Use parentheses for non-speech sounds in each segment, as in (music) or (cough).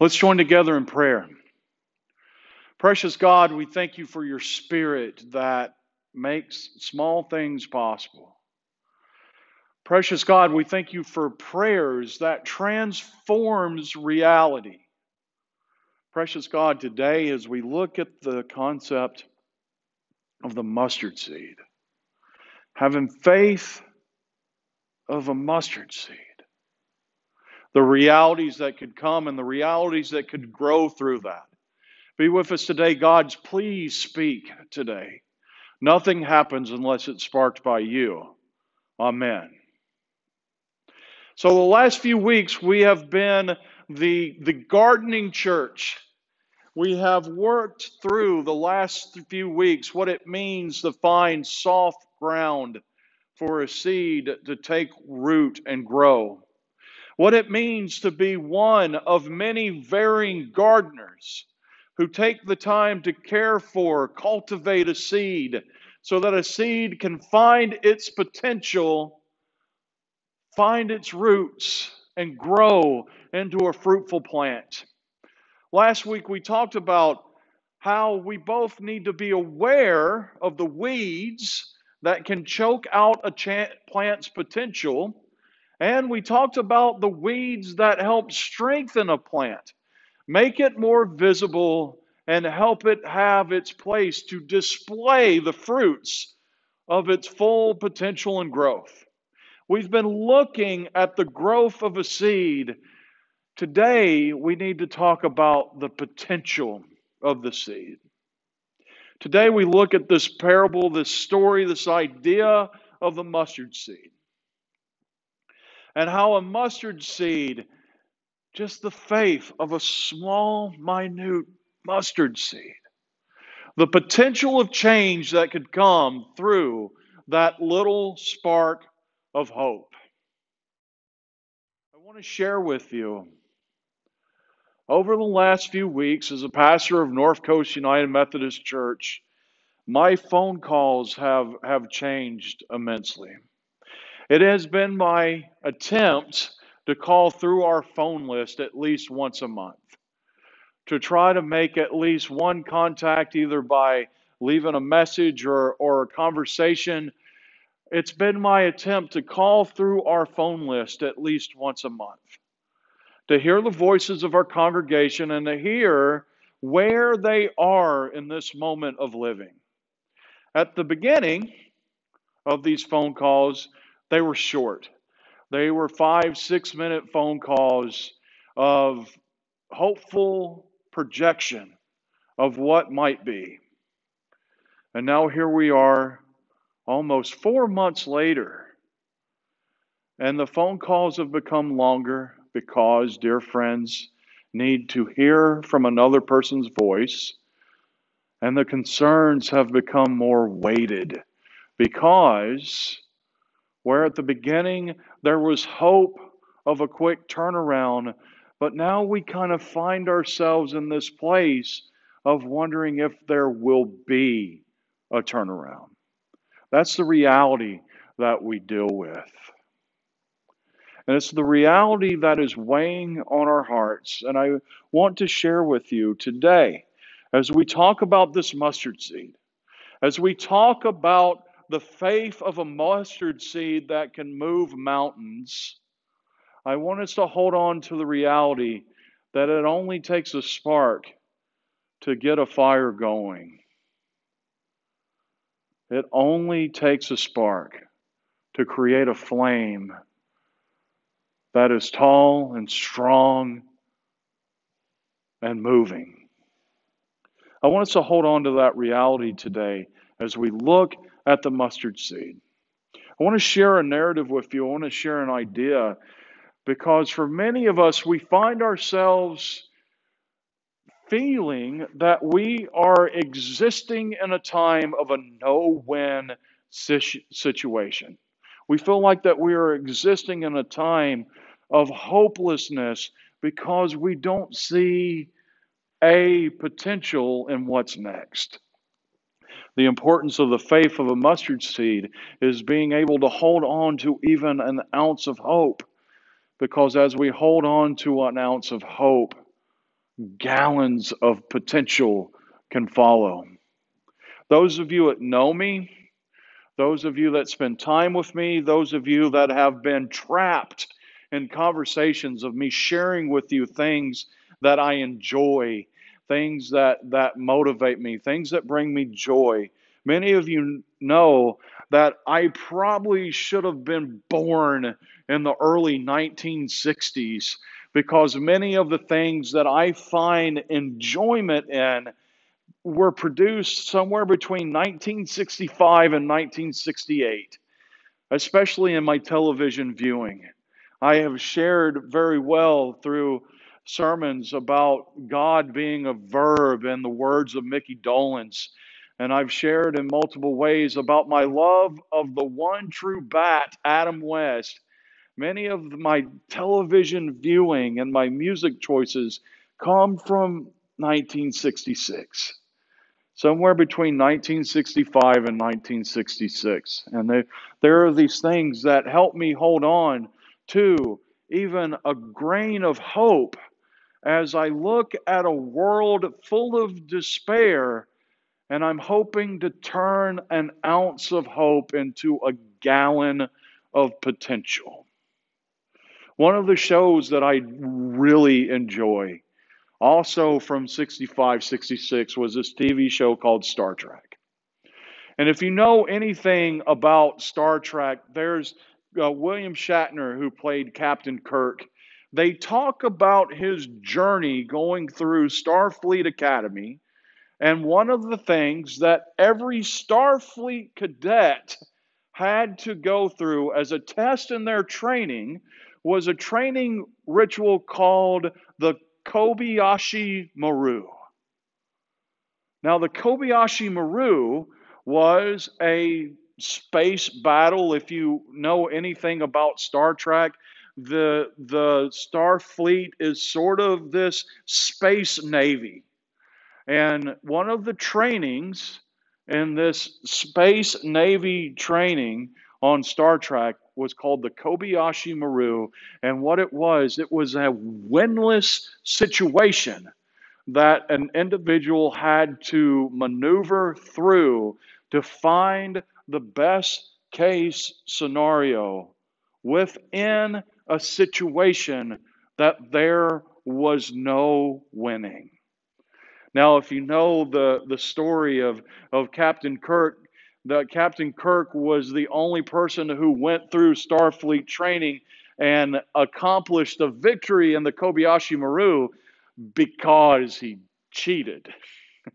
Let's join together in prayer. Precious God, we thank you for your spirit that makes small things possible. Precious God, we thank you for prayers that transforms reality. Precious God, today as we look at the concept of the mustard seed, having faith of a mustard seed, the realities that could come and the realities that could grow through that. Be with us today, God. Please speak today. Nothing happens unless it's sparked by you. Amen. So, the last few weeks, we have been the, the gardening church. We have worked through the last few weeks what it means to find soft ground for a seed to take root and grow. What it means to be one of many varying gardeners who take the time to care for, cultivate a seed so that a seed can find its potential, find its roots, and grow into a fruitful plant. Last week we talked about how we both need to be aware of the weeds that can choke out a plant's potential. And we talked about the weeds that help strengthen a plant make it more visible, and help it have its place to display the fruits of its full potential and growth. We've been looking at the growth of a seed. Today, we need to talk about the potential of the seed. Today, we look at this parable, this story, this idea of the mustard seed, and how a mustard seed just the faith of a small, minute mustard seed. The potential of change that could come through that little spark of hope. I want to share with you over the last few weeks as a pastor of North Coast United Methodist Church, my phone calls have, have changed immensely. It has been my attempt to call through our phone list at least once a month, to try to make at least one contact either by leaving a message or, or a conversation. It's been my attempt to call through our phone list at least once a month, to hear the voices of our congregation and to hear where they are in this moment of living. At the beginning of these phone calls, they were short. They were five, six minute phone calls of hopeful projection of what might be. And now here we are, almost four months later, and the phone calls have become longer because, dear friends, need to hear from another person's voice, and the concerns have become more weighted because where at the beginning there was hope of a quick turnaround, but now we kind of find ourselves in this place of wondering if there will be a turnaround. That's the reality that we deal with. And it's the reality that is weighing on our hearts. And I want to share with you today, as we talk about this mustard seed, as we talk about the faith of a mustard seed that can move mountains, I want us to hold on to the reality that it only takes a spark to get a fire going. It only takes a spark to create a flame that is tall and strong and moving. I want us to hold on to that reality today as we look at the mustard seed. I want to share a narrative with you. I want to share an idea because for many of us, we find ourselves feeling that we are existing in a time of a no win situation. We feel like that we are existing in a time of hopelessness because we don't see a potential in what's next. The importance of the faith of a mustard seed is being able to hold on to even an ounce of hope. Because as we hold on to an ounce of hope, gallons of potential can follow. Those of you that know me, those of you that spend time with me, those of you that have been trapped in conversations of me sharing with you things that I enjoy, things that, that motivate me, things that bring me joy. Many of you know that I probably should have been born in the early 1960s because many of the things that I find enjoyment in were produced somewhere between 1965 and 1968, especially in my television viewing. I have shared very well through sermons about God being a verb and the words of Mickey Dolenz. And I've shared in multiple ways about my love of the one true bat, Adam West. Many of my television viewing and my music choices come from 1966 somewhere between 1965 and 1966. And there, there are these things that help me hold on to even a grain of hope as I look at a world full of despair and I'm hoping to turn an ounce of hope into a gallon of potential. One of the shows that I really enjoy also from 65, 66 was this TV show called Star Trek. And if you know anything about Star Trek, there's uh, William Shatner who played Captain Kirk. They talk about his journey going through Starfleet Academy. And one of the things that every Starfleet cadet had to go through as a test in their training was a training ritual called the Kobayashi Maru. Now, the Kobayashi Maru was a space battle. If you know anything about Star Trek, the, the Starfleet is sort of this space navy. And one of the trainings in this space navy training on Star Trek was called the Kobayashi Maru. And what it was, it was a winless situation that an individual had to maneuver through to find the best case scenario within a situation that there was no winning. Now, if you know the, the story of, of Captain Kirk, that Captain Kirk was the only person who went through Starfleet training and accomplished a victory in the Kobayashi Maru because he cheated. (laughs)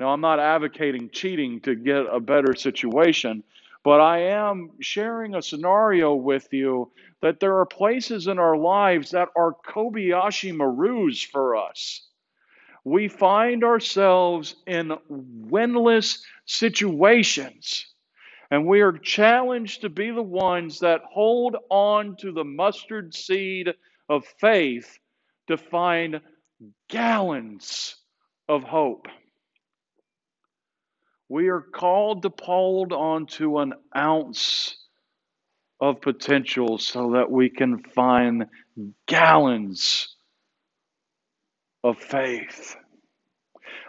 now, I'm not advocating cheating to get a better situation, but I am sharing a scenario with you that there are places in our lives that are Kobayashi Marus for us we find ourselves in winless situations. And we are challenged to be the ones that hold on to the mustard seed of faith to find gallons of hope. We are called to hold on to an ounce of potential so that we can find gallons of faith.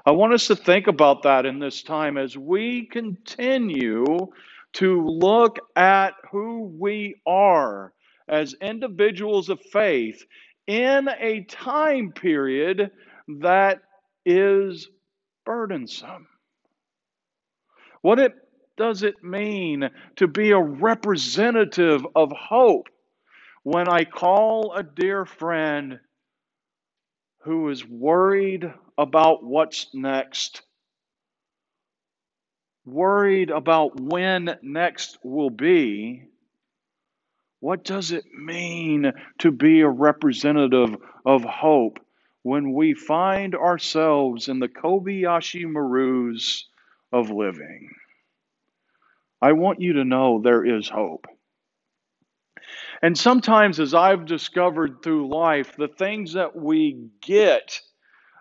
I want us to think about that in this time as we continue to look at who we are as individuals of faith in a time period that is burdensome. What it does it mean to be a representative of hope when I call a dear friend who is worried about what's next, worried about when next will be, what does it mean to be a representative of hope when we find ourselves in the Kobayashi Marus of living? I want you to know there is hope. And sometimes, as I've discovered through life, the things that we get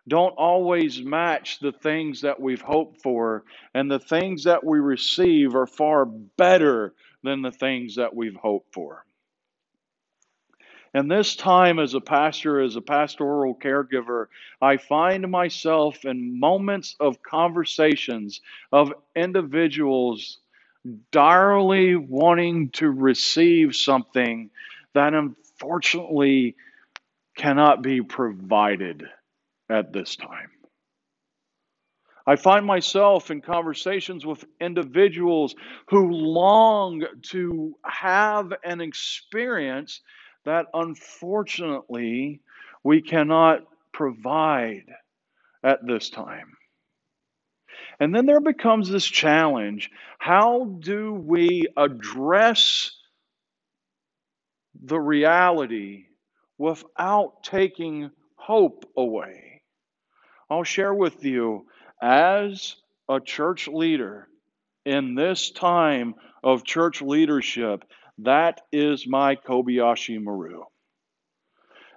don't always match the things that we've hoped for, and the things that we receive are far better than the things that we've hoped for. And this time, as a pastor, as a pastoral caregiver, I find myself in moments of conversations of individuals direly wanting to receive something that unfortunately cannot be provided at this time. I find myself in conversations with individuals who long to have an experience that unfortunately we cannot provide at this time. And then there becomes this challenge how do we address the reality without taking hope away? I'll share with you as a church leader in this time of church leadership, that is my Kobayashi Maru.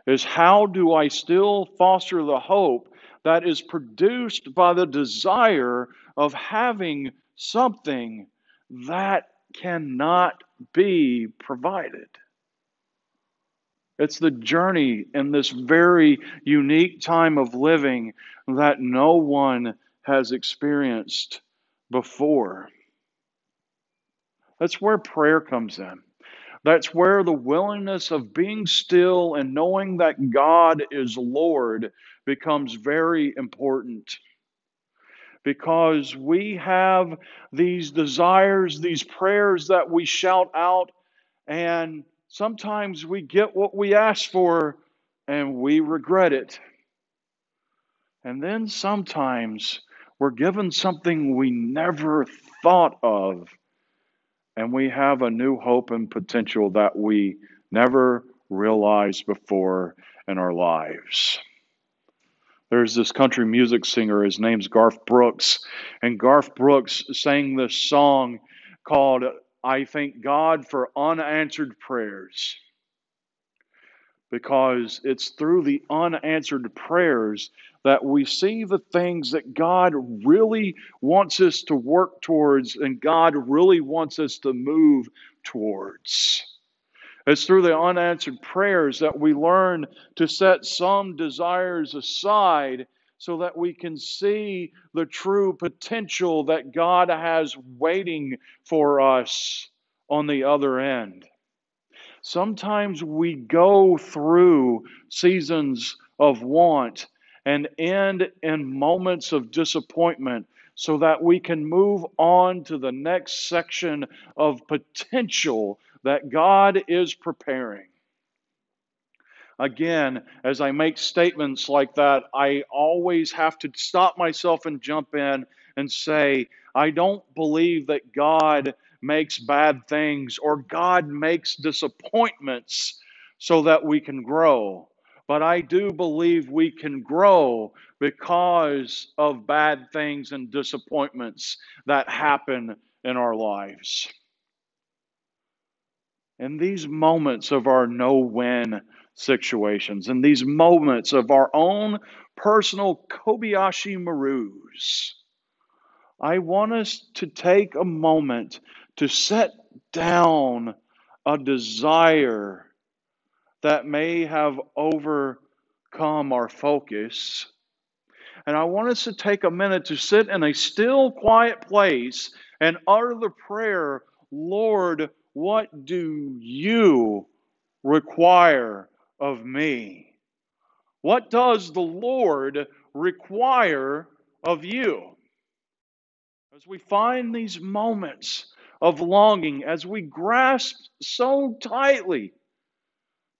Is how do I still foster the hope that is produced by the desire of having something that cannot be provided? It's the journey in this very unique time of living that no one has experienced before. That's where prayer comes in. That's where the willingness of being still and knowing that God is Lord becomes very important. Because we have these desires, these prayers that we shout out, and sometimes we get what we ask for and we regret it. And then sometimes we're given something we never thought of, and we have a new hope and potential that we never realized before in our lives. There's this country music singer, his name's Garth Brooks, and Garth Brooks sang this song called I Thank God for Unanswered Prayers because it's through the unanswered prayers that we see the things that God really wants us to work towards and God really wants us to move towards. It's through the unanswered prayers that we learn to set some desires aside so that we can see the true potential that God has waiting for us on the other end. Sometimes we go through seasons of want and end in moments of disappointment so that we can move on to the next section of potential that God is preparing. Again, as I make statements like that, I always have to stop myself and jump in and say, I don't believe that God makes bad things or God makes disappointments so that we can grow. But I do believe we can grow because of bad things and disappointments that happen in our lives. In these moments of our no win situations, in these moments of our own personal Kobayashi Marus, I want us to take a moment to set down a desire that may have overcome our focus. And I want us to take a minute to sit in a still, quiet place and utter the prayer Lord, what do you require of me? What does the Lord require of you? As we find these moments of longing as we grasp so tightly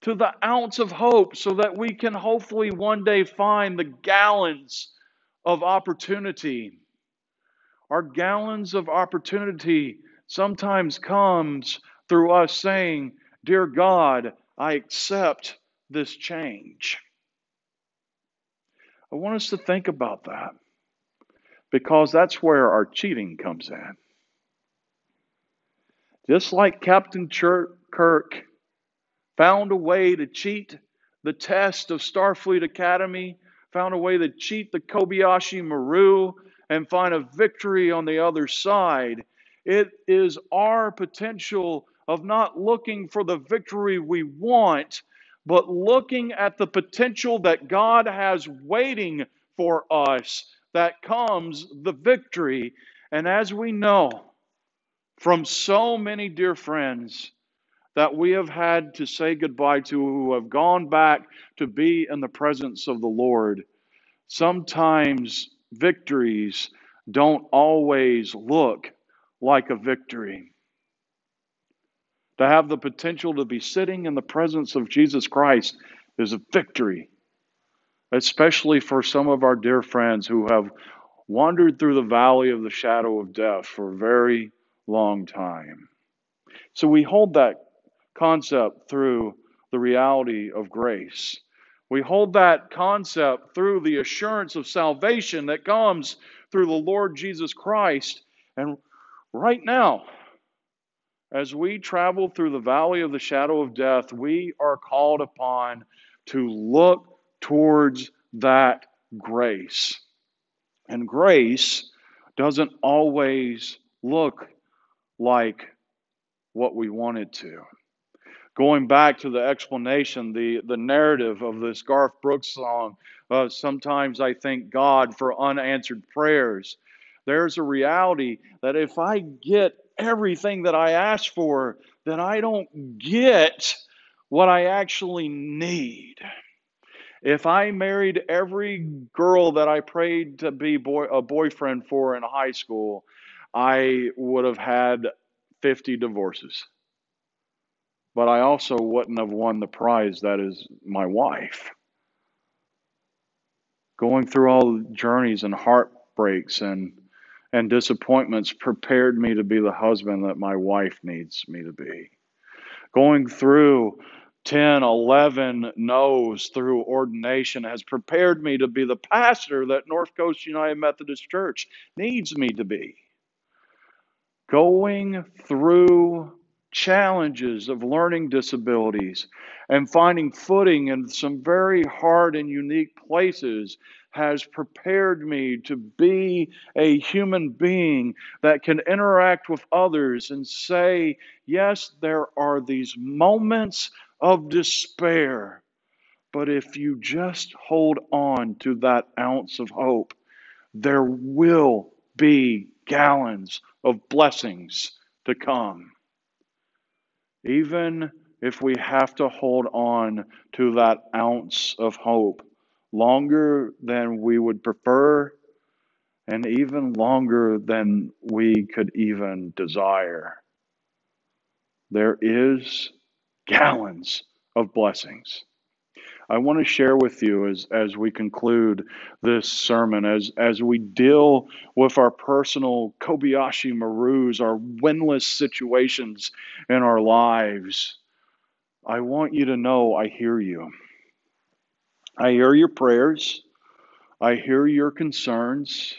to the ounce of hope so that we can hopefully one day find the gallons of opportunity. Our gallons of opportunity sometimes comes through us saying, "Dear God, I accept this change." I want us to think about that because that's where our cheating comes in. Just like Captain Kirk found a way to cheat the test of Starfleet Academy, found a way to cheat the Kobayashi Maru, and find a victory on the other side. It is our potential of not looking for the victory we want, but looking at the potential that God has waiting for us that comes the victory. And as we know from so many dear friends that we have had to say goodbye to who have gone back to be in the presence of the Lord, sometimes victories don't always look like a victory. To have the potential to be sitting in the presence of Jesus Christ is a victory, especially for some of our dear friends who have wandered through the valley of the shadow of death for a very long time. So we hold that concept through the reality of grace. We hold that concept through the assurance of salvation that comes through the Lord Jesus Christ. And right now, as we travel through the valley of the shadow of death, we are called upon to look towards that grace. And grace doesn't always look like what we want it to. Going back to the explanation, the, the narrative of this Garth Brooks song, uh, sometimes I thank God for unanswered prayers. There's a reality that if I get everything that I ask for, then I don't get what I actually need. If I married every girl that I prayed to be boy, a boyfriend for in high school, I would have had 50 divorces. But I also wouldn't have won the prize that is my wife. Going through all the journeys and heartbreaks and and disappointments prepared me to be the husband that my wife needs me to be. Going through 10, 11 no's through ordination has prepared me to be the pastor that North Coast United Methodist Church needs me to be. Going through challenges of learning disabilities and finding footing in some very hard and unique places has prepared me to be a human being that can interact with others and say, yes, there are these moments of despair. But if you just hold on to that ounce of hope, there will be gallons of blessings to come. Even if we have to hold on to that ounce of hope longer than we would prefer, and even longer than we could even desire. There is gallons of blessings. I want to share with you as, as we conclude this sermon, as, as we deal with our personal Kobayashi Marus, our winless situations in our lives. I want you to know I hear you. I hear your prayers. I hear your concerns.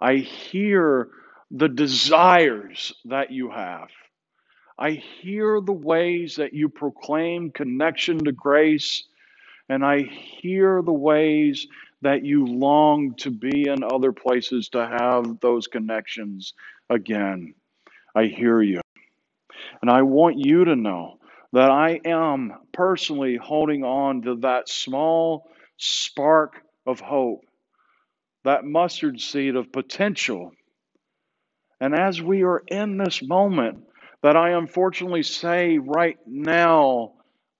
I hear the desires that you have. I hear the ways that you proclaim connection to grace, and I hear the ways that you long to be in other places to have those connections again. I hear you. And I want you to know that I am personally holding on to that small spark of hope, that mustard seed of potential. And as we are in this moment, that I unfortunately say right now,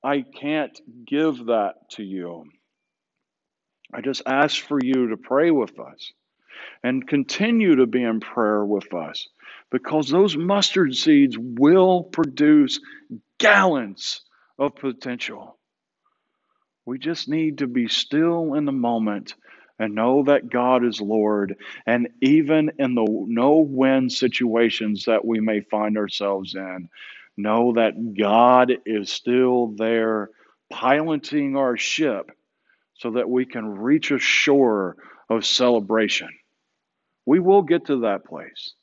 I can't give that to you. I just ask for you to pray with us and continue to be in prayer with us because those mustard seeds will produce gallons of potential. We just need to be still in the moment and know that God is Lord. And even in the no win situations that we may find ourselves in, know that God is still there piloting our ship so that we can reach a shore of celebration. We will get to that place.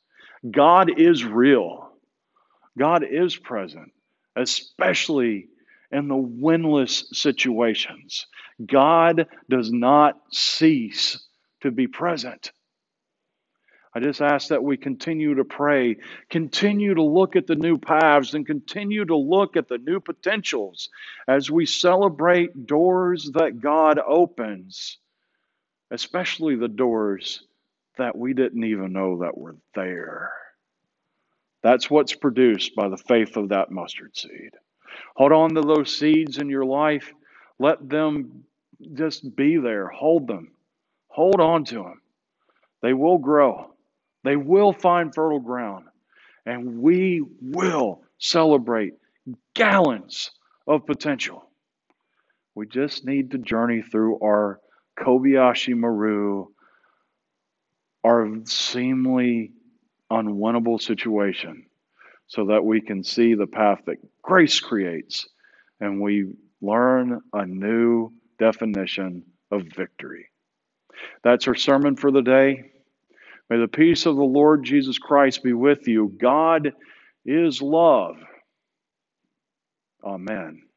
God is real, God is present, especially in the winless situations. God does not cease to be present. I just ask that we continue to pray, continue to look at the new paths, and continue to look at the new potentials as we celebrate doors that God opens, especially the doors that we didn't even know that were there. That's what's produced by the faith of that mustard seed. Hold on to those seeds in your life. Let them just be there. Hold them. Hold on to them. They will grow. They will find fertile ground. And we will celebrate gallons of potential. We just need to journey through our Kobayashi Maru, our seemingly unwinnable situation, so that we can see the path that grace creates and we learn a new definition of victory. That's our sermon for the day. May the peace of the Lord Jesus Christ be with you. God is love. Amen.